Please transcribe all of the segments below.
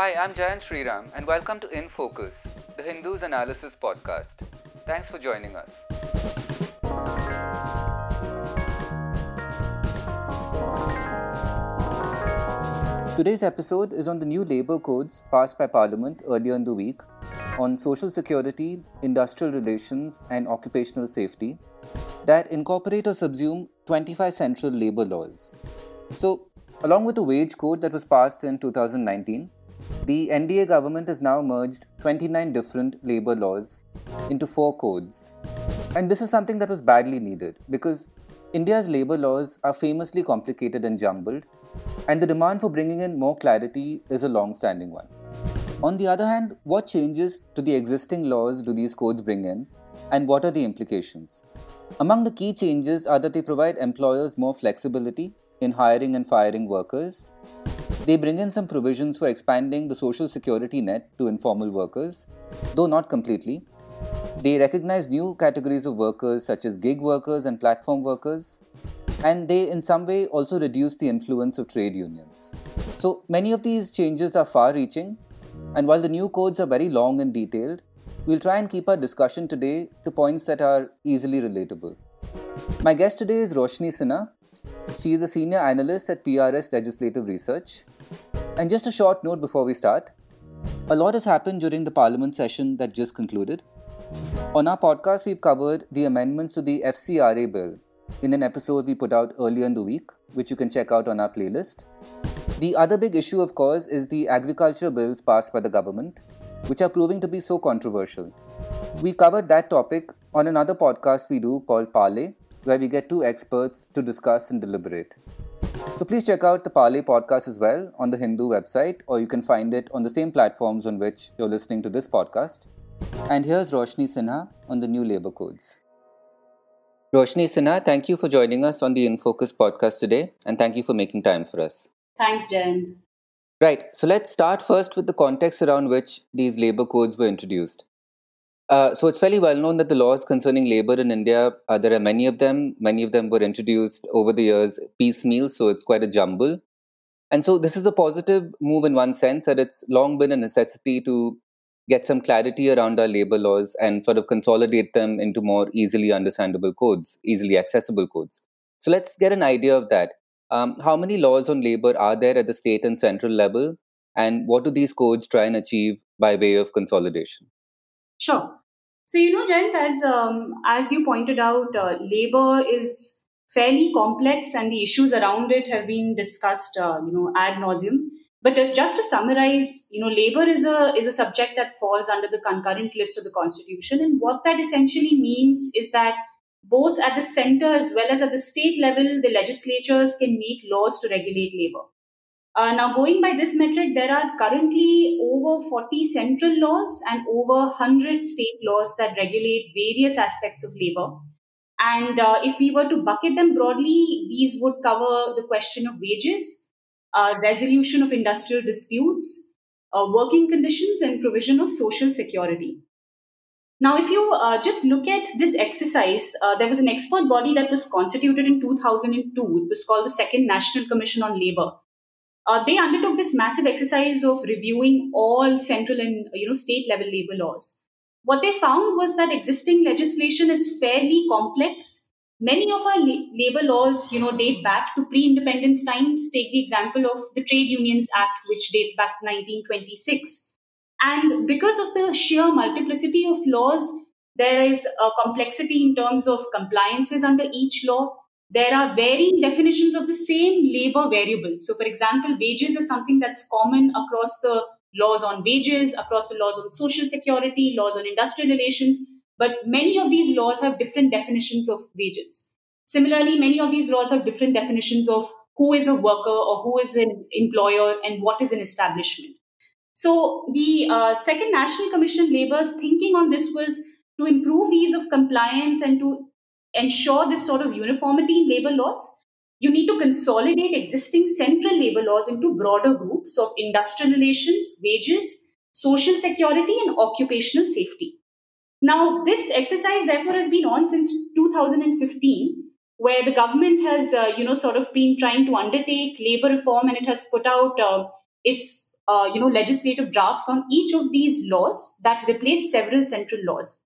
Hi, I'm Jayant Sriram, and welcome to In Focus, the Hindu's Analysis Podcast. Thanks for joining us. Today's episode is on the new labour codes passed by Parliament earlier in the week on social security, industrial relations, and occupational safety that incorporate or subsume 25 central labour laws. So, along with the wage code that was passed in 2019, the NDA government has now merged 29 different labour laws into four codes. And this is something that was badly needed because India's labour laws are famously complicated and jumbled, and the demand for bringing in more clarity is a long standing one. On the other hand, what changes to the existing laws do these codes bring in, and what are the implications? Among the key changes are that they provide employers more flexibility in hiring and firing workers. They bring in some provisions for expanding the social security net to informal workers, though not completely. They recognize new categories of workers such as gig workers and platform workers, and they in some way also reduce the influence of trade unions. So many of these changes are far reaching, and while the new codes are very long and detailed, we'll try and keep our discussion today to points that are easily relatable. My guest today is Roshni Sinha, she is a senior analyst at PRS Legislative Research. And just a short note before we start a lot has happened during the parliament session that just concluded. On our podcast, we've covered the amendments to the FCRA bill in an episode we put out earlier in the week, which you can check out on our playlist. The other big issue, of course, is the agriculture bills passed by the government, which are proving to be so controversial. We covered that topic on another podcast we do called Parley, where we get two experts to discuss and deliberate. So please check out the Parley podcast as well on the Hindu website, or you can find it on the same platforms on which you're listening to this podcast. And here's Roshni Sinha on the new labor codes. Roshni Sinha, thank you for joining us on the InFocus podcast today, and thank you for making time for us. Thanks, Jen. Right, so let's start first with the context around which these labor codes were introduced. Uh, so it's fairly well known that the laws concerning labor in India, uh, there are many of them. Many of them were introduced over the years piecemeal, so it's quite a jumble. And so this is a positive move in one sense that it's long been a necessity to get some clarity around our labor laws and sort of consolidate them into more easily understandable codes, easily accessible codes. So let's get an idea of that. Um, how many laws on labor are there at the state and central level? And what do these codes try and achieve by way of consolidation? Sure. So you know, Jayant, as um, as you pointed out, uh, labor is fairly complex, and the issues around it have been discussed, uh, you know, ad nauseum. But uh, just to summarize, you know, labor is a is a subject that falls under the concurrent list of the Constitution, and what that essentially means is that both at the center as well as at the state level, the legislatures can make laws to regulate labor. Uh, now, going by this metric, there are currently over 40 central laws and over 100 state laws that regulate various aspects of labor. And uh, if we were to bucket them broadly, these would cover the question of wages, uh, resolution of industrial disputes, uh, working conditions, and provision of social security. Now, if you uh, just look at this exercise, uh, there was an expert body that was constituted in 2002. It was called the Second National Commission on Labor uh, they undertook this massive exercise of reviewing all central and you know state level labor laws. What they found was that existing legislation is fairly complex. Many of our la- labor laws, you know, date back to pre-independence times. Take the example of the Trade Unions Act, which dates back to 1926. And because of the sheer multiplicity of laws, there is a complexity in terms of compliances under each law there are varying definitions of the same labor variable. So, for example, wages is something that's common across the laws on wages, across the laws on social security, laws on industrial relations, but many of these laws have different definitions of wages. Similarly, many of these laws have different definitions of who is a worker or who is an employer and what is an establishment. So, the uh, Second National Commission Labor's thinking on this was to improve ease of compliance and to ensure this sort of uniformity in labor laws, you need to consolidate existing central labor laws into broader groups of industrial relations, wages, social security, and occupational safety. Now, this exercise, therefore, has been on since 2015, where the government has, uh, you know, sort of been trying to undertake labor reform, and it has put out uh, its uh, you know, legislative drafts on each of these laws that replace several central laws.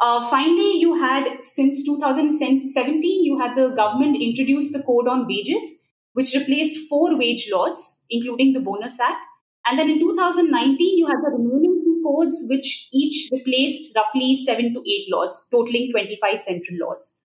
Uh, finally, you had since 2017, you had the government introduce the Code on Wages, which replaced four wage laws, including the Bonus Act. And then in 2019, you had the remaining two codes, which each replaced roughly seven to eight laws, totaling 25 central laws.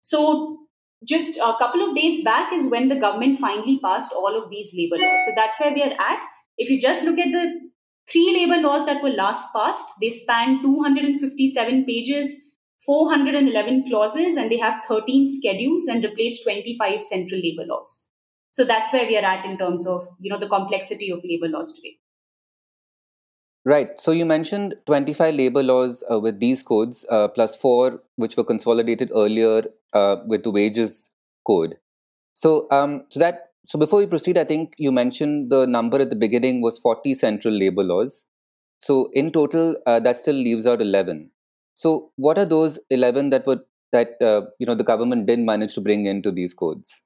So, just a couple of days back is when the government finally passed all of these labor laws. So, that's where we are at. If you just look at the three labor laws that were last passed. They span 257 pages, 411 clauses, and they have 13 schedules and replace 25 central labor laws. So that's where we are at in terms of you know the complexity of labor laws today. Right. So you mentioned 25 labor laws uh, with these codes, uh, plus four which were consolidated earlier uh, with the wages code. So, um, so that so before we proceed, I think you mentioned the number at the beginning was 40 central labor laws. So in total, uh, that still leaves out 11. So what are those 11 that were that uh, you know the government didn't manage to bring into these codes?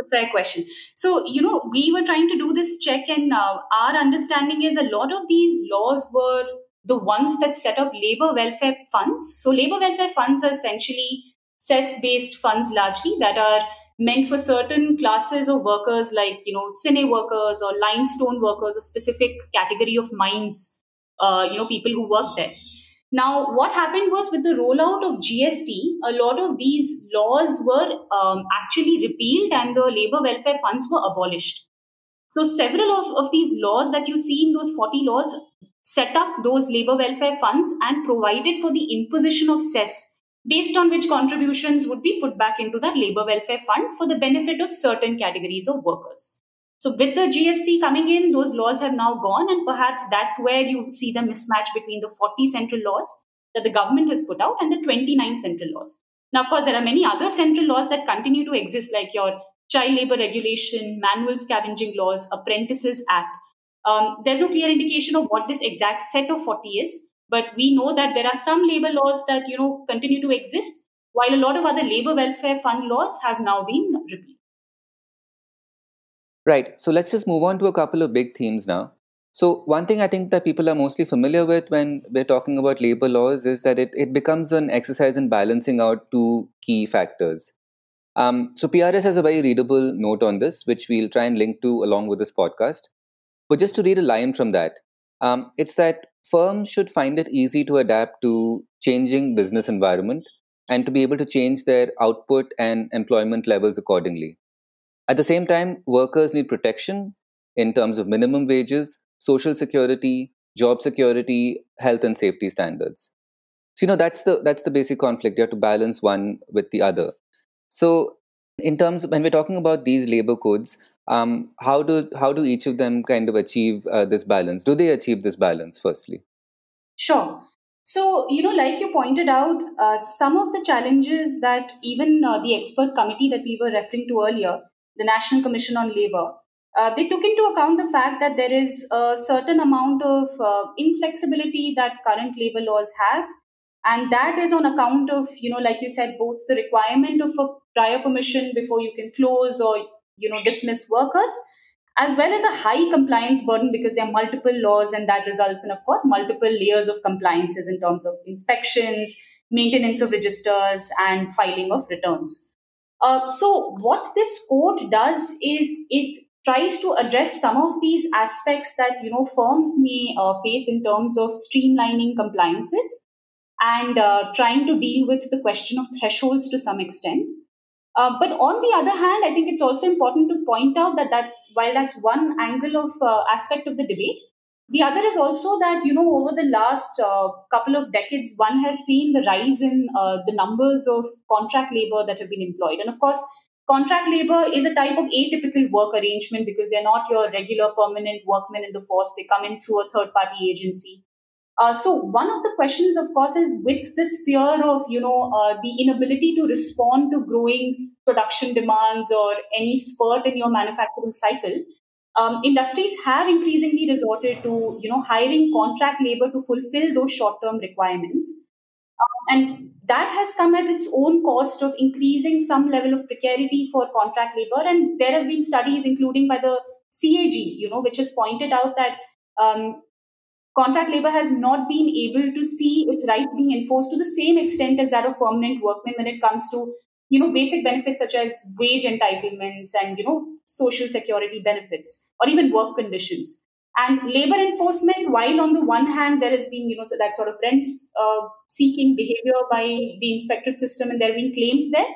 A fair question. So you know we were trying to do this check, and uh, our understanding is a lot of these laws were the ones that set up labor welfare funds. So labor welfare funds are essentially cess-based funds largely that are meant for certain classes of workers like you know cine workers or limestone workers a specific category of mines uh, you know people who work there. Now what happened was with the rollout of gst a lot of these laws were um, actually repealed and the labor welfare funds were abolished. So several of, of these laws that you see in those 40 laws set up those labor welfare funds and provided for the imposition of cess based on which contributions would be put back into that labor welfare fund for the benefit of certain categories of workers. So, with the GST coming in, those laws have now gone, and perhaps that's where you see the mismatch between the 40 central laws that the government has put out and the 29 central laws. Now, of course, there are many other central laws that continue to exist, like your child labor regulation, manual scavenging laws, apprentices act. Um, there's no clear indication of what this exact set of 40 is, but we know that there are some labor laws that you know continue to exist, while a lot of other labor welfare fund laws have now been repealed. Right. So let's just move on to a couple of big themes now. So one thing I think that people are mostly familiar with when we're talking about labor laws is that it, it becomes an exercise in balancing out two key factors. Um, so PRS has a very readable note on this, which we'll try and link to along with this podcast. But just to read a line from that, um, it's that firms should find it easy to adapt to changing business environment and to be able to change their output and employment levels accordingly. At the same time, workers need protection in terms of minimum wages, social security, job security, health and safety standards. So you know that's the that's the basic conflict. You have to balance one with the other. So in terms of when we're talking about these labor codes, um, how do how do each of them kind of achieve uh, this balance? Do they achieve this balance? Firstly, sure. So you know, like you pointed out, uh, some of the challenges that even uh, the expert committee that we were referring to earlier, the National Commission on Labor, uh, they took into account the fact that there is a certain amount of uh, inflexibility that current labor laws have and that is on account of you know like you said both the requirement of a prior permission before you can close or you know dismiss workers as well as a high compliance burden because there are multiple laws and that results in of course multiple layers of compliances in terms of inspections maintenance of registers and filing of returns. Uh, so what this code does is it tries to address some of these aspects that you know firms may uh, face in terms of streamlining compliances and uh, trying to deal with the question of thresholds to some extent uh, but on the other hand, I think it's also important to point out that that's while that's one angle of uh, aspect of the debate, the other is also that you know over the last uh, couple of decades, one has seen the rise in uh, the numbers of contract labor that have been employed, and of course, contract labor is a type of atypical work arrangement because they're not your regular permanent workmen in the force; they come in through a third-party agency. Uh, so one of the questions, of course, is with this fear of you know uh, the inability to respond to growing production demands or any spurt in your manufacturing cycle, um, industries have increasingly resorted to you know hiring contract labor to fulfill those short-term requirements, um, and that has come at its own cost of increasing some level of precarity for contract labor. And there have been studies, including by the CAG, you know, which has pointed out that um, contract labor has not been able to see its rights being enforced to the same extent as that of permanent workmen when it comes to you know basic benefits such as wage entitlements and you know social security benefits or even work conditions. And labor enforcement while on the one hand there has been you know that sort of rent uh, seeking behavior by the inspectorate system and there have been claims there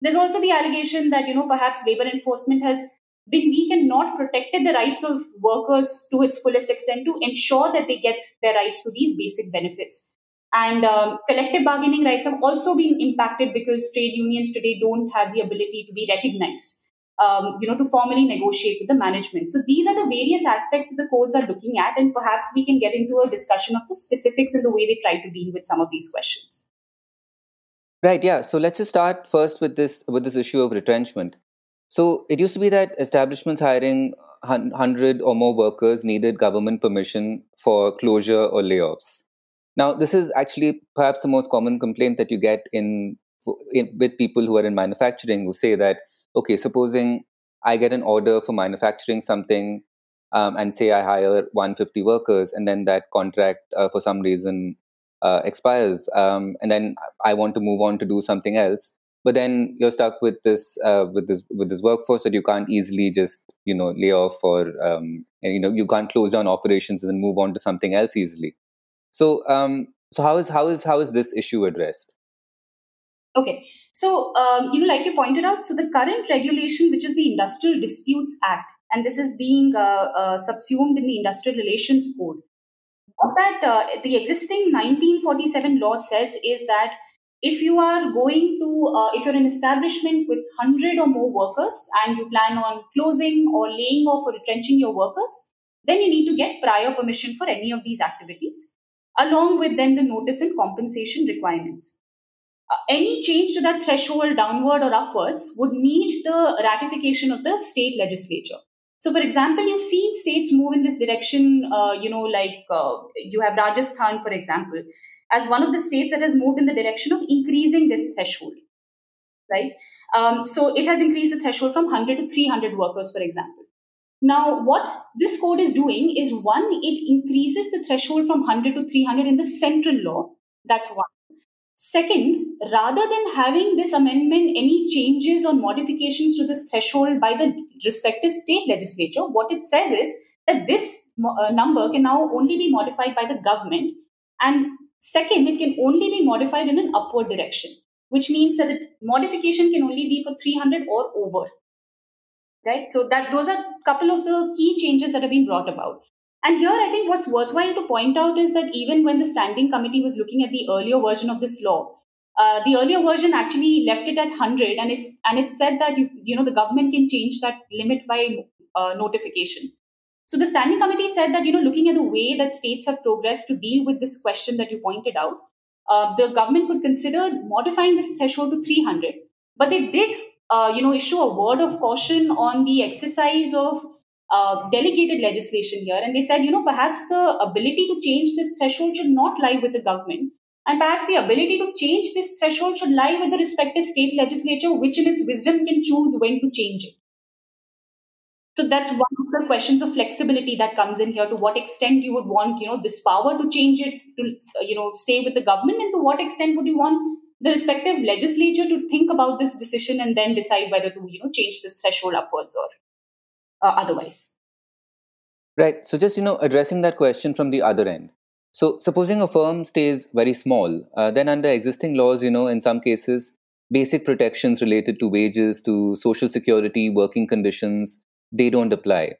there's also the allegation that you know perhaps labor enforcement has been weak and not protected the rights of workers to its fullest extent to ensure that they get their rights to these basic benefits. And um, collective bargaining rights have also been impacted because trade unions today don't have the ability to be recognized, um, you know, to formally negotiate with the management. So these are the various aspects that the codes are looking at, and perhaps we can get into a discussion of the specifics and the way they try to deal with some of these questions. Right. Yeah. So let's just start first with this with this issue of retrenchment. So it used to be that establishments hiring 100 or more workers needed government permission for closure or layoffs. Now, this is actually perhaps the most common complaint that you get in, in with people who are in manufacturing who say that, okay, supposing I get an order for manufacturing something um, and say I hire 150 workers and then that contract uh, for some reason uh, expires um, and then I want to move on to do something else but then you're stuck with this uh, with this with this workforce that you can't easily just you know lay off or um, you know you can't close down operations and then move on to something else easily. So um, so how is how is how is this issue addressed? Okay. So um, you know like you pointed out so the current regulation which is the industrial disputes act and this is being uh, uh, subsumed in the industrial relations code. What that uh, the existing 1947 law says is that if you are going to uh, if you're an establishment with 100 or more workers and you plan on closing or laying off or retrenching your workers then you need to get prior permission for any of these activities along with then the notice and compensation requirements. Uh, any change to that threshold downward or upwards would need the ratification of the state legislature. So for example you've seen states move in this direction uh, you know like uh, you have rajasthan for example as one of the states that has moved in the direction of increasing this threshold right? Um, so it has increased the threshold from 100 to 300 workers for example. Now what this code is doing is one it increases the threshold from 100 to 300 in the central law. That's one. Second rather than having this amendment any changes or modifications to this threshold by the respective state legislature what it says is that this uh, number can now only be modified by the government. And Second, it can only be modified in an upward direction, which means that the modification can only be for 300 or over. Right? So that those are a couple of the key changes that have been brought about. And here, I think what's worthwhile to point out is that even when the standing committee was looking at the earlier version of this law, uh, the earlier version actually left it at 100, and it and it said that you you know the government can change that limit by uh, notification. So the standing committee said that, you know, looking at the way that states have progressed to deal with this question that you pointed out, uh, the government could consider modifying this threshold to 300. But they did, uh, you know, issue a word of caution on the exercise of uh, delegated legislation here. And they said, you know, perhaps the ability to change this threshold should not lie with the government. And perhaps the ability to change this threshold should lie with the respective state legislature, which in its wisdom can choose when to change it. So that's the questions of flexibility that comes in here. To what extent you would want, you know, this power to change it to, you know, stay with the government, and to what extent would you want the respective legislature to think about this decision and then decide whether to, you know, change this threshold upwards or uh, otherwise. Right. So just you know, addressing that question from the other end. So supposing a firm stays very small, uh, then under existing laws, you know, in some cases, basic protections related to wages, to social security, working conditions, they don't apply.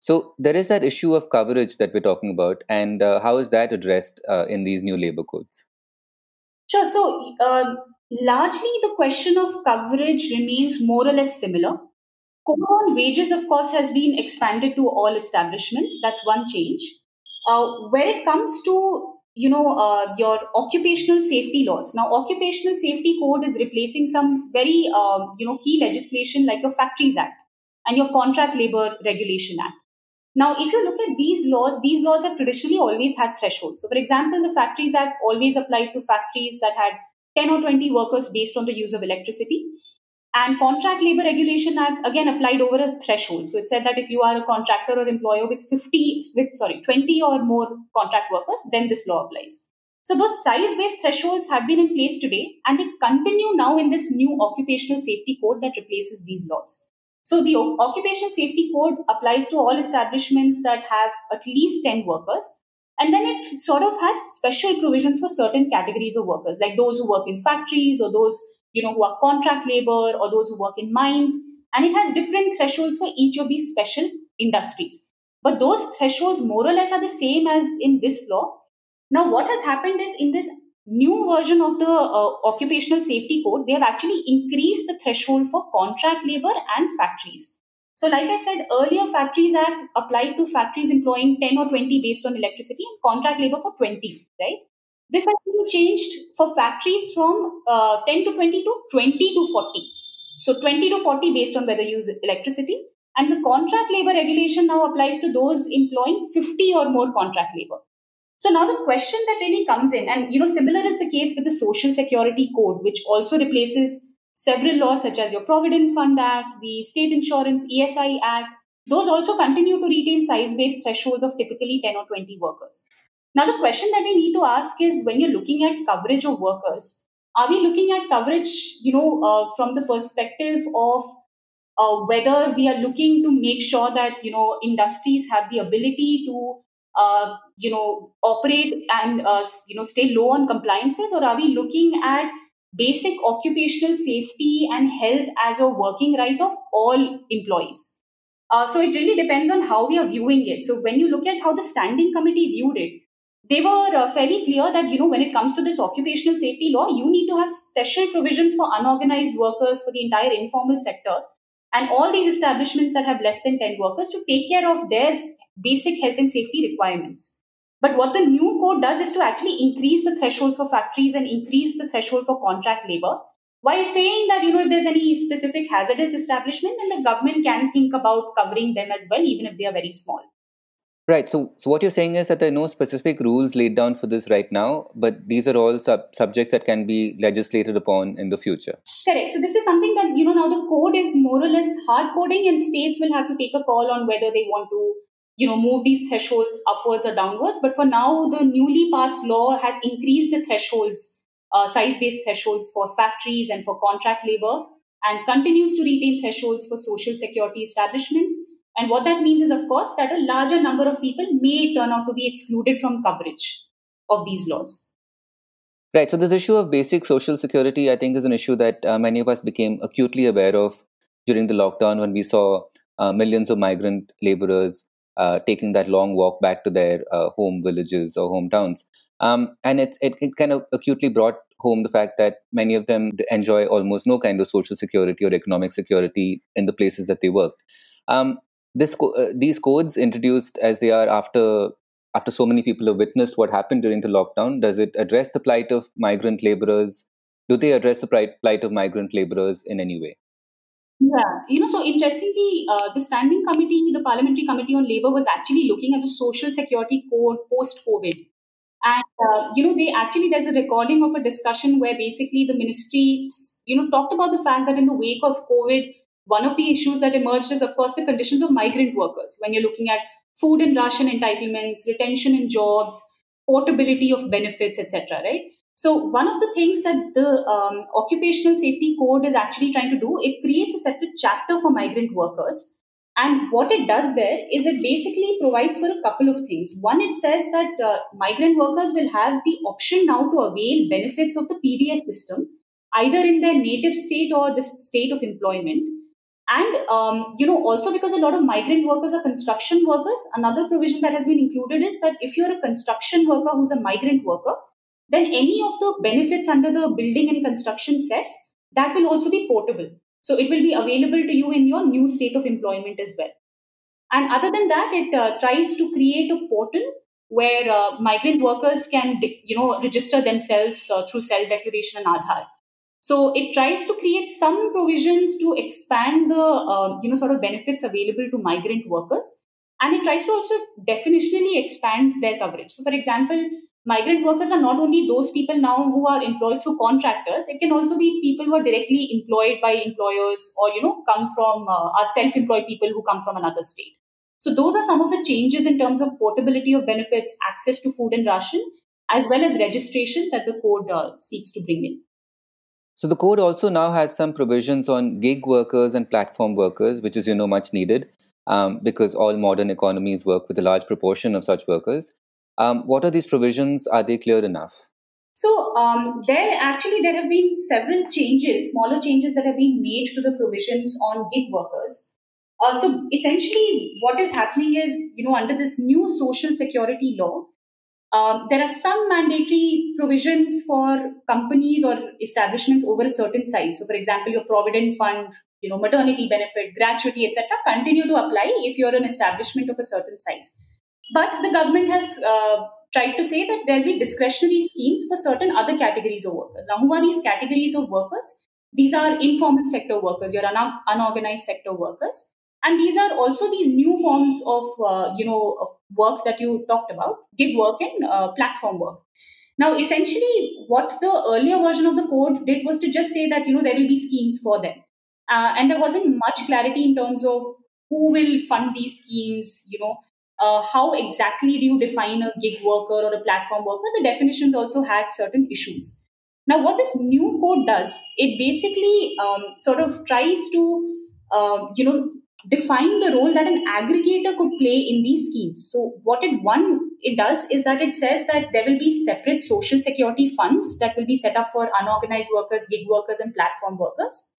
So there is that issue of coverage that we're talking about, and uh, how is that addressed uh, in these new labor codes? Sure. So uh, largely the question of coverage remains more or less similar. Code on wages, of course, has been expanded to all establishments. That's one change. Uh, where it comes to you know uh, your occupational safety laws now occupational safety code is replacing some very uh, you know key legislation like your factories act and your Contract Labor Regulation Act. Now, if you look at these laws, these laws have traditionally always had thresholds. So, for example, the Factories Act always applied to factories that had 10 or 20 workers based on the use of electricity. And Contract Labor Regulation Act again applied over a threshold. So it said that if you are a contractor or employer with 50, with sorry, 20 or more contract workers, then this law applies. So those size-based thresholds have been in place today, and they continue now in this new occupational safety code that replaces these laws. So the occupational safety code applies to all establishments that have at least 10 workers. And then it sort of has special provisions for certain categories of workers, like those who work in factories or those you know, who are contract labor or those who work in mines. And it has different thresholds for each of these special industries. But those thresholds more or less are the same as in this law. Now, what has happened is in this new version of the uh, occupational safety code, they have actually increased the threshold for contract labor and factories. So, like I said earlier, Factories Act applied to factories employing 10 or 20 based on electricity and contract labor for 20, right? This has been changed for factories from uh, 10 to 20 to 20 to 40. So 20 to 40 based on whether you use electricity. And the contract labor regulation now applies to those employing 50 or more contract labor. So now the question that really comes in, and you know, similar is the case with the Social Security Code, which also replaces several laws such as your Provident Fund Act, the State Insurance ESI Act. Those also continue to retain size-based thresholds of typically 10 or 20 workers. Now, the question that we need to ask is when you're looking at coverage of workers, are we looking at coverage, you know, uh, from the perspective of uh, whether we are looking to make sure that, you know, industries have the ability to, uh, you know, operate and, uh, you know, stay low on compliances, or are we looking at basic occupational safety and health as a working right of all employees? Uh, so it really depends on how we are viewing it. So when you look at how the standing committee viewed it, they were uh, fairly clear that you know when it comes to this occupational safety law you need to have special provisions for unorganized workers for the entire informal sector and all these establishments that have less than 10 workers to take care of their basic health and safety requirements. But what the new code does is to actually increase the thresholds for factories and increase the threshold for contract labor while saying that you know if there's any specific hazardous establishment then the government can think about covering them as well even if they are very small Right. So, so what you're saying is that there are no specific rules laid down for this right now, but these are all sub- subjects that can be legislated upon in the future. Correct. So this is something that you know now the code is more or less hard coding, and states will have to take a call on whether they want to you know move these thresholds upwards or downwards. But for now, the newly passed law has increased the thresholds, uh, size-based thresholds for factories and for contract labor, and continues to retain thresholds for social security establishments and what that means is, of course, that a larger number of people may turn out to be excluded from coverage of these laws. Right. So, this issue of basic social security, I think, is an issue that uh, many of us became acutely aware of during the lockdown when we saw uh, millions of migrant laborers uh, taking that long walk back to their uh, home villages or hometowns. Um, and it, it, it kind of acutely brought home the fact that many of them enjoy almost no kind of social security or economic security in the places that they worked. Um, this uh, these codes introduced as they are after after so many people have witnessed what happened during the lockdown does it address the plight of migrant laborers? Do they address the plight of migrant laborers in any way? Yeah you know so interestingly uh, the standing committee the parliamentary committee on labor was actually looking at the social security code post covid and uh, you know they actually there's a recording of a discussion where basically the ministry you know talked about the fact that in the wake of covid one of the issues that emerged is, of course, the conditions of migrant workers. When you're looking at food and ration entitlements, retention in jobs, portability of benefits, etc. Right. So one of the things that the um, occupational safety code is actually trying to do, it creates a separate chapter for migrant workers. And what it does there is it basically provides for a couple of things. One, it says that uh, migrant workers will have the option now to avail benefits of the PDS system, either in their native state or the state of employment and um, you know also because a lot of migrant workers are construction workers another provision that has been included is that if you're a construction worker who's a migrant worker then any of the benefits under the building and construction cess that will also be portable. So it will be available to you in your new state of employment as well. And other than that it uh, tries to create a portal where uh, migrant workers can you know register themselves uh, through self declaration and aadhaar so it tries to create some provisions to expand the uh, you know sort of benefits available to migrant workers, and it tries to also definitionally expand their coverage. So, for example, migrant workers are not only those people now who are employed through contractors. It can also be people who are directly employed by employers or you know come from uh, are self-employed people who come from another state. So those are some of the changes in terms of portability of benefits access to food and ration as well as registration that the code uh, seeks to bring in so the code also now has some provisions on gig workers and platform workers which is you know much needed um, because all modern economies work with a large proportion of such workers um, what are these provisions? Are they clear enough? So um, there actually there have been several changes, smaller changes that have been made to the provisions on gig workers. Uh, so essentially, what is happening is, you know, under this new social security law, um, there are some mandatory provisions for companies or establishments over a certain size. So, for example, your provident fund, you know, maternity benefit, gratuity, etc., continue to apply if you're an establishment of a certain size. But the government has uh, tried to say that there'll be discretionary schemes for certain other categories of workers. Now, who are these categories of workers? These are informal sector workers, your un- unorganized sector workers. And these are also these new forms of, uh, you know, of work that you talked about, gig work and uh, platform work. Now, essentially, what the earlier version of the code did was to just say that, you know, there will be schemes for them. Uh, and there wasn't much clarity in terms of who will fund these schemes, you know, uh, how exactly do you define a gig worker or a platform worker? The definitions also had certain issues. Now, what this new code does, it basically um, sort of tries to, uh, you know, define the role that an aggregator could play in these schemes. So, what it one it does is that it says that there will be separate social security funds that will be set up for unorganized workers, gig workers, and platform workers.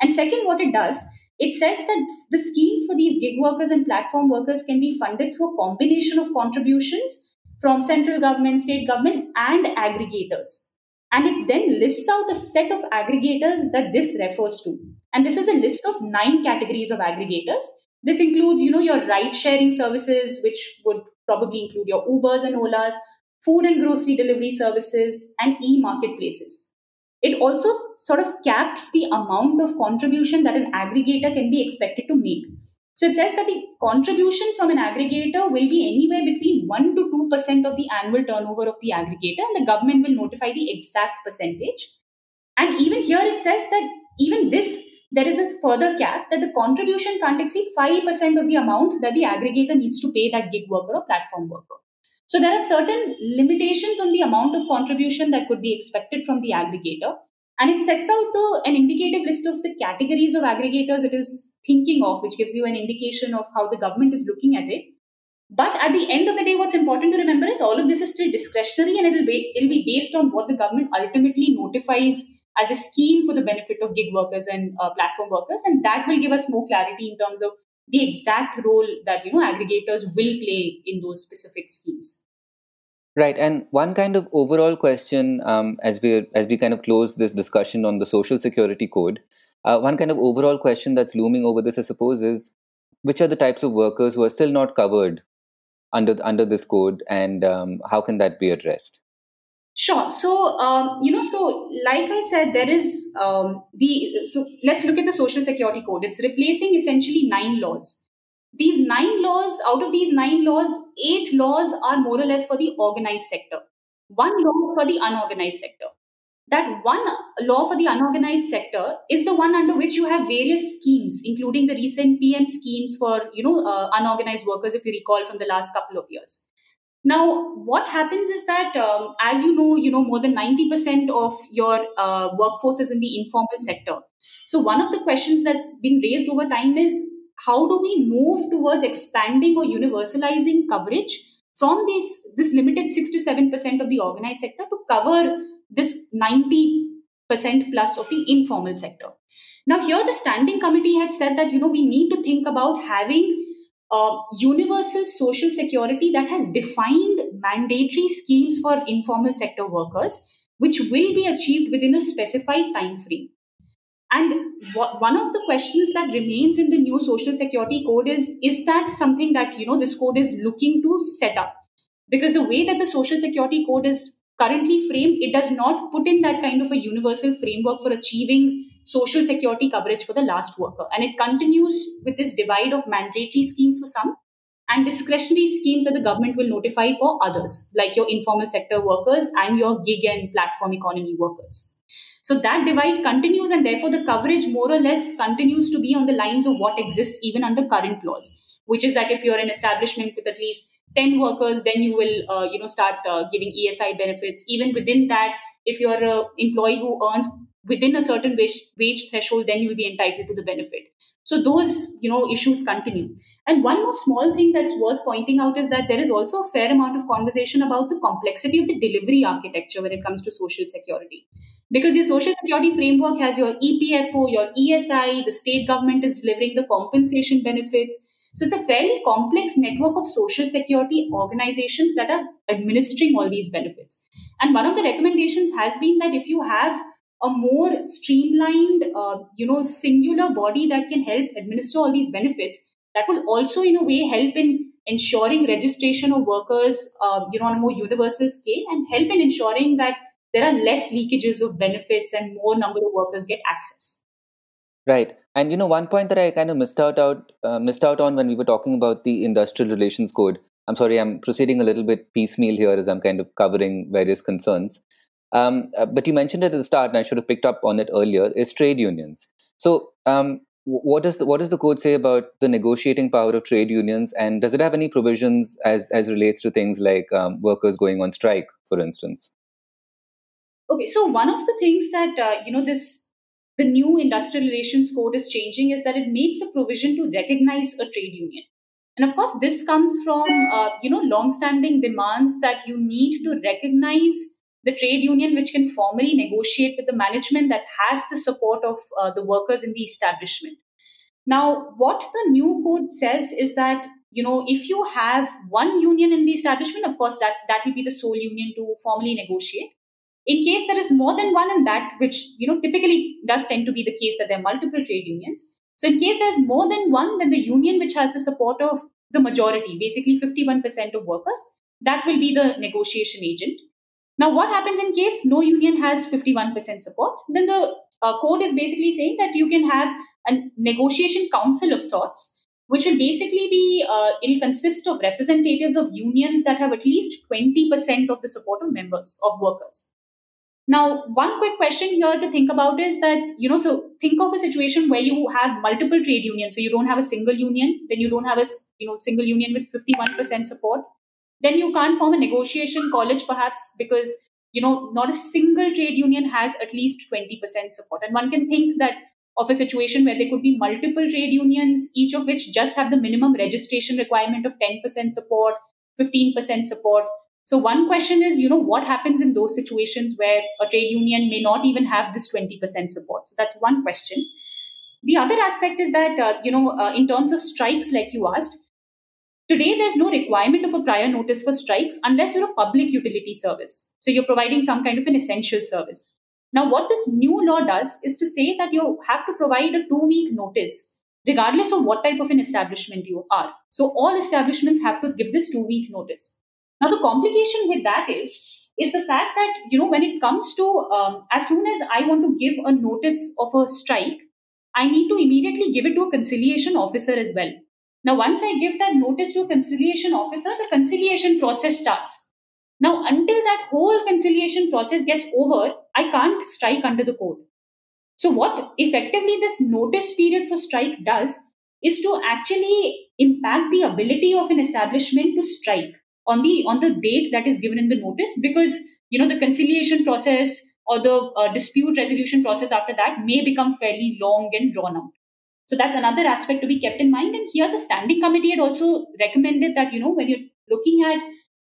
And second, what it does it says that the schemes for these gig workers and platform workers can be funded through a combination of contributions from central government, state government, and aggregators. And it then lists out a set of aggregators that this refers to. And this is a list of nine categories of aggregators. This includes, you know, your ride sharing services, which would probably include your Ubers and Olas, food and grocery delivery services, and e marketplaces. It also sort of caps the amount of contribution that an aggregator can be expected to make. So it says that the contribution from an aggregator will be anywhere between 1 to 2% of the annual turnover of the aggregator, and the government will notify the exact percentage. And even here it says that even this, there is a further cap that the contribution can't exceed 5% of the amount that the aggregator needs to pay that gig worker or platform worker. So there are certain limitations on the amount of contribution that could be expected from the aggregator. And it sets out the, an indicative list of the categories of aggregators it is thinking of, which gives you an indication of how the government is looking at it. But at the end of the day, what's important to remember is all of this is still discretionary and it'll be, it'll be based on what the government ultimately notifies as a scheme for the benefit of gig workers and uh, platform workers. And that will give us more clarity in terms of the exact role that you know aggregators will play in those specific schemes right and one kind of overall question um, as we as we kind of close this discussion on the social security code uh, one kind of overall question that's looming over this i suppose is which are the types of workers who are still not covered under under this code and um, how can that be addressed Sure. So, um, you know, so like I said, there is um, the, so let's look at the Social Security Code. It's replacing essentially nine laws. These nine laws, out of these nine laws, eight laws are more or less for the organized sector, one law for the unorganized sector. That one law for the unorganized sector is the one under which you have various schemes, including the recent PM schemes for, you know, uh, unorganized workers, if you recall from the last couple of years now, what happens is that, um, as you know, you know more than ninety percent of your uh, workforce is in the informal sector. So, one of the questions that's been raised over time is how do we move towards expanding or universalizing coverage from this this limited six to seven percent of the organized sector to cover this ninety percent plus of the informal sector. Now, here the standing committee had said that you know we need to think about having uh, universal social security that has defined mandatory schemes for informal sector workers, which will be achieved within a specified time frame. And one of the questions that remains in the new social security code is is that something that you know this code is looking to set up? Because the way that the social security code is currently framed, it does not put in that kind of a universal framework for achieving social security coverage for the last worker. And it continues with this divide of mandatory schemes for some and discretionary schemes that the government will notify for others, like your informal sector workers and your gig and platform economy workers. So that divide continues, and therefore the coverage more or less continues to be on the lines of what exists even under current laws, which is that if you're an establishment with at least 10 workers, then you will uh, you know start uh, giving ESI benefits. Even within that, if you're an employee who earns within a certain wage, wage threshold, then you'll be entitled to the benefit. So those, you know, issues continue. And one more small thing that's worth pointing out is that there is also a fair amount of conversation about the complexity of the delivery architecture when it comes to social security. Because your social security framework has your EPFO, your ESI, the state government is delivering the compensation benefits. So it's a fairly complex network of social security organizations that are administering all these benefits. And one of the recommendations has been that if you have a more streamlined, uh, you know, singular body that can help administer all these benefits. That will also, in a way, help in ensuring registration of workers, uh, you know, on a more universal scale, and help in ensuring that there are less leakages of benefits and more number of workers get access. Right, and you know, one point that I kind of missed out out uh, missed out on when we were talking about the industrial relations code. I'm sorry, I'm proceeding a little bit piecemeal here as I'm kind of covering various concerns. Um, uh, but you mentioned it at the start, and I should have picked up on it earlier. Is trade unions. So, um, what does the, what does the code say about the negotiating power of trade unions, and does it have any provisions as as relates to things like um, workers going on strike, for instance? Okay, so one of the things that uh, you know this the new industrial relations code is changing is that it makes a provision to recognize a trade union. And of course, this comes from uh, you know long-standing demands that you need to recognize the trade union which can formally negotiate with the management that has the support of uh, the workers in the establishment. Now, what the new code says is that you know if you have one union in the establishment, of course that that will be the sole union to formally negotiate. In case there is more than one in that, which you know typically does tend to be the case that there are multiple trade unions. So in case there's more than one, then the union which has the support of the majority, basically 51% of workers, that will be the negotiation agent. Now, what happens in case no union has 51% support? Then the uh, code is basically saying that you can have a negotiation council of sorts, which will basically be, uh, it'll consist of representatives of unions that have at least 20% of the support of members, of workers. Now, one quick question here to think about is that, you know, so think of a situation where you have multiple trade unions. So you don't have a single union, then you don't have a, you know, single union with 51% support then you can't form a negotiation college perhaps because you know not a single trade union has at least 20% support. And one can think that of a situation where there could be multiple trade unions each of which just have the minimum registration requirement of 10% support 15% support. So one question is you know what happens in those situations where a trade union may not even have this 20% support? So that's one question. The other aspect is that uh, you know uh, in terms of strikes like you asked Today, there's no requirement of a prior notice for strikes unless you're a public utility service. So you're providing some kind of an essential service. Now, what this new law does is to say that you have to provide a two week notice, regardless of what type of an establishment you are. So all establishments have to give this two week notice. Now, the complication with that is, is the fact that, you know, when it comes to, um, as soon as I want to give a notice of a strike, I need to immediately give it to a conciliation officer as well. Now, once I give that notice to a conciliation officer, the conciliation process starts. Now, until that whole conciliation process gets over, I can't strike under the code. So, what effectively this notice period for strike does is to actually impact the ability of an establishment to strike on the on the date that is given in the notice because you know the conciliation process or the uh, dispute resolution process after that may become fairly long and drawn out so that's another aspect to be kept in mind. And here, the standing committee had also recommended that you know when you're looking at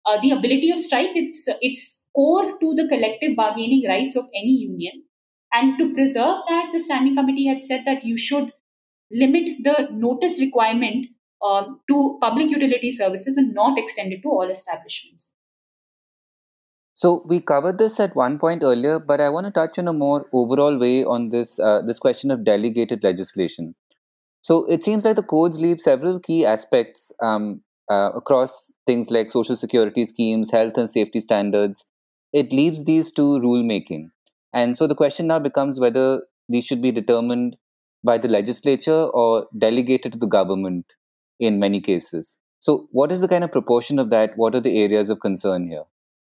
uh, the ability of strike, it's it's core to the collective bargaining rights of any union. And to preserve that, the standing committee had said that you should limit the notice requirement uh, to public utility services and not extend it to all establishments. So we covered this at one point earlier, but I want to touch in a more overall way on this uh, this question of delegated legislation. So it seems like the codes leave several key aspects um, uh, across things like social security schemes, health and safety standards. It leaves these to rulemaking. And so the question now becomes whether these should be determined by the legislature or delegated to the government in many cases. So, what is the kind of proportion of that? What are the areas of concern here?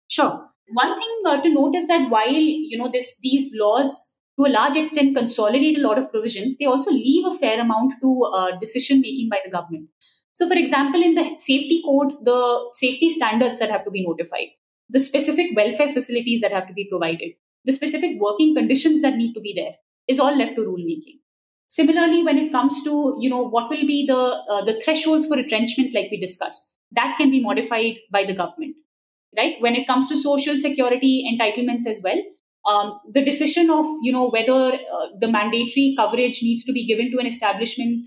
Sure. One thing uh, to note is that while you know this these laws to a large extent consolidate a lot of provisions, they also leave a fair amount to uh, decision making by the government. So, for example, in the safety code, the safety standards that have to be notified, the specific welfare facilities that have to be provided, the specific working conditions that need to be there is all left to rulemaking. Similarly, when it comes to you know what will be the uh, the thresholds for retrenchment, like we discussed, that can be modified by the government, right? When it comes to social security entitlements as well, um, the decision of you know whether uh, the mandatory coverage needs to be given to an establishment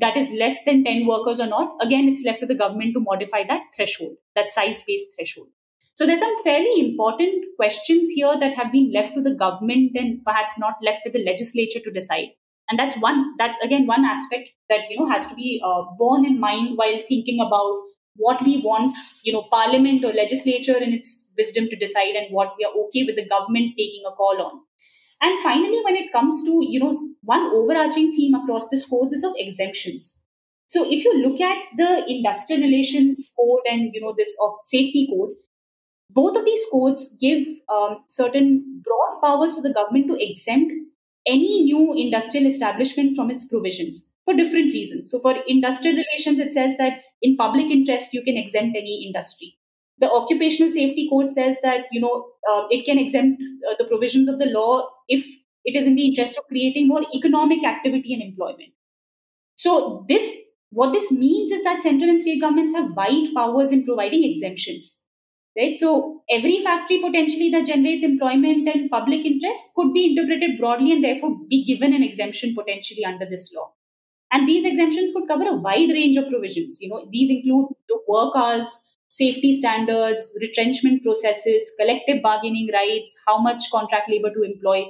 that is less than 10 workers or not again it's left to the government to modify that threshold that size based threshold. So there's some fairly important questions here that have been left to the government and perhaps not left to the legislature to decide. And that's one that's again one aspect that you know has to be uh, borne in mind while thinking about what we want you know parliament or legislature in its wisdom to decide and what we are okay with the government taking a call on. And finally when it comes to you know one overarching theme across this codes is of exemptions. So if you look at the industrial relations code and you know this of safety code both of these codes give um, certain broad powers to the government to exempt any new industrial establishment from its provisions for different reasons. So, for industrial relations, it says that in public interest, you can exempt any industry. The occupational safety code says that you know uh, it can exempt uh, the provisions of the law if it is in the interest of creating more economic activity and employment. So, this what this means is that central and state governments have wide powers in providing exemptions right? So every factory potentially that generates employment and public interest could be interpreted broadly and therefore be given an exemption potentially under this law. And these exemptions could cover a wide range of provisions. You know, these include the work hours, safety standards, retrenchment processes, collective bargaining rights, how much contract labor to employ.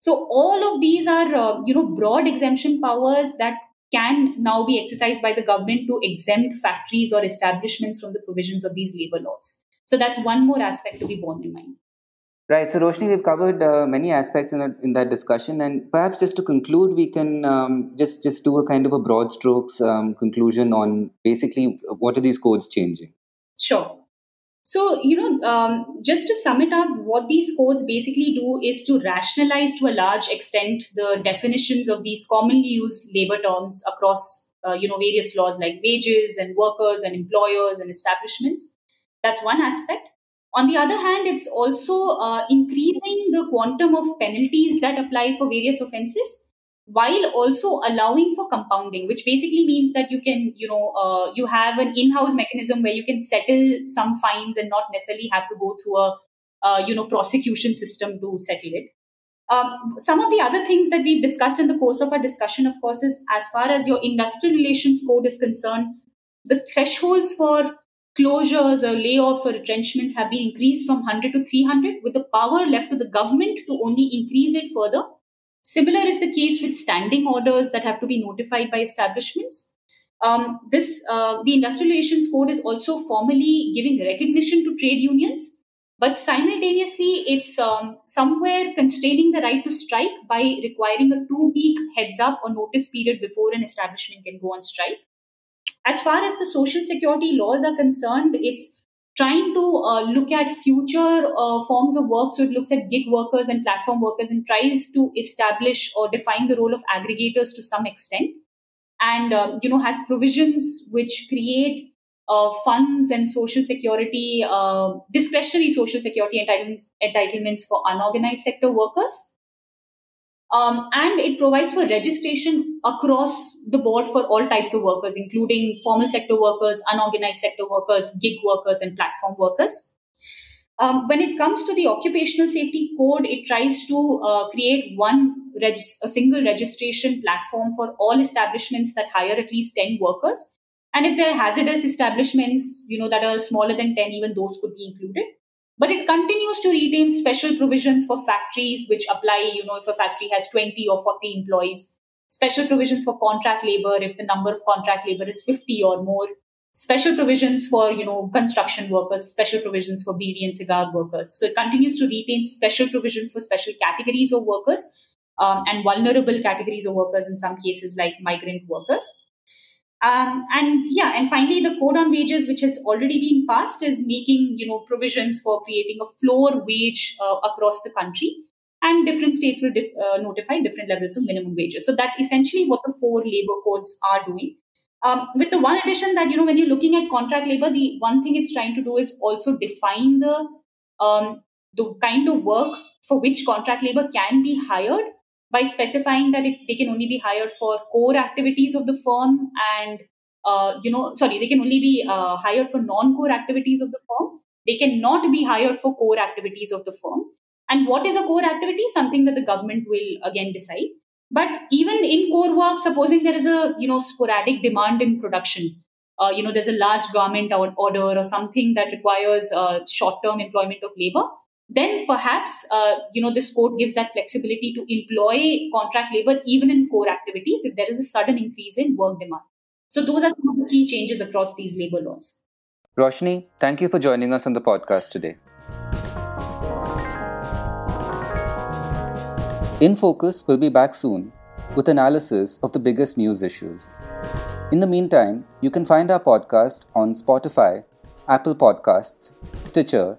So all of these are, uh, you know, broad exemption powers that can now be exercised by the government to exempt factories or establishments from the provisions of these labor laws. So that's one more aspect to be borne in mind. Right. So, Roshni, we've covered uh, many aspects in that, in that discussion, and perhaps just to conclude, we can um, just just do a kind of a broad strokes um, conclusion on basically what are these codes changing. Sure. So, you know, um, just to sum it up, what these codes basically do is to rationalize to a large extent the definitions of these commonly used labor terms across, uh, you know, various laws like wages and workers and employers and establishments that's one aspect. On the other hand, it's also uh, increasing the quantum of penalties that apply for various offenses while also allowing for compounding which basically means that you can you know uh, you have an in-house mechanism where you can settle some fines and not necessarily have to go through a uh, you know prosecution system to settle it. Um, some of the other things that we've discussed in the course of our discussion of course is as far as your industrial relations code is concerned the thresholds for closures or layoffs or retrenchments have been increased from 100 to 300 with the power left to the government to only increase it further. Similar is the case with standing orders that have to be notified by establishments. Um, this uh, the Industrial Relations Code is also formally giving recognition to trade unions, but simultaneously it's um, somewhere constraining the right to strike by requiring a two-week heads up or notice period before an establishment can go on strike. As far as the social security laws are concerned, it's trying to uh, look at future uh, forms of work. So it looks at gig workers and platform workers and tries to establish or define the role of aggregators to some extent. And, um, you know, has provisions which create uh, funds and social security, uh, discretionary social security entitlements, entitlements for unorganized sector workers. Um, and it provides for registration across the board for all types of workers, including formal sector workers, unorganized sector workers, gig workers, and platform workers. Um, when it comes to the occupational safety code, it tries to uh, create one a single registration platform for all establishments that hire at least 10 workers. And if there are hazardous establishments, you know, that are smaller than 10, even those could be included but it continues to retain special provisions for factories which apply you know if a factory has 20 or 40 employees. Special provisions for contract labor if the number of contract labor is 50 or more. Special provisions for you know construction workers special provisions for bidi and cigar workers. So it continues to retain special provisions for special categories of workers um, and vulnerable categories of workers in some cases like migrant workers Um, and yeah, and finally, the code on wages, which has already been passed, is making you know provisions for creating a floor wage uh, across the country, and different states will dif- uh, notify different levels of minimum wages. So that's essentially what the four labor codes are doing. Um, with the one addition that you know when you're looking at contract labor, the one thing it's trying to do is also define the um, the kind of work for which contract labor can be hired by specifying that it, they can only be hired for core activities of the firm and uh, you know sorry they can only be uh, hired for non-core activities of the firm. They cannot be hired for core activities of the firm. And what is a core activity? Something that the government will again decide. But even in core work supposing there is a you know sporadic demand in production uh, you know there's a large garment order or something that requires uh, short-term employment of labor then perhaps uh, you know this code gives that flexibility to employ contract labor even in core activities if there is a sudden increase in work demand. So those are some of the key changes across these labor laws. Roshni, thank you for joining us on the podcast today. In Focus will be back soon with analysis of the biggest news issues. In the meantime, you can find our podcast on Spotify, Apple Podcasts, Stitcher,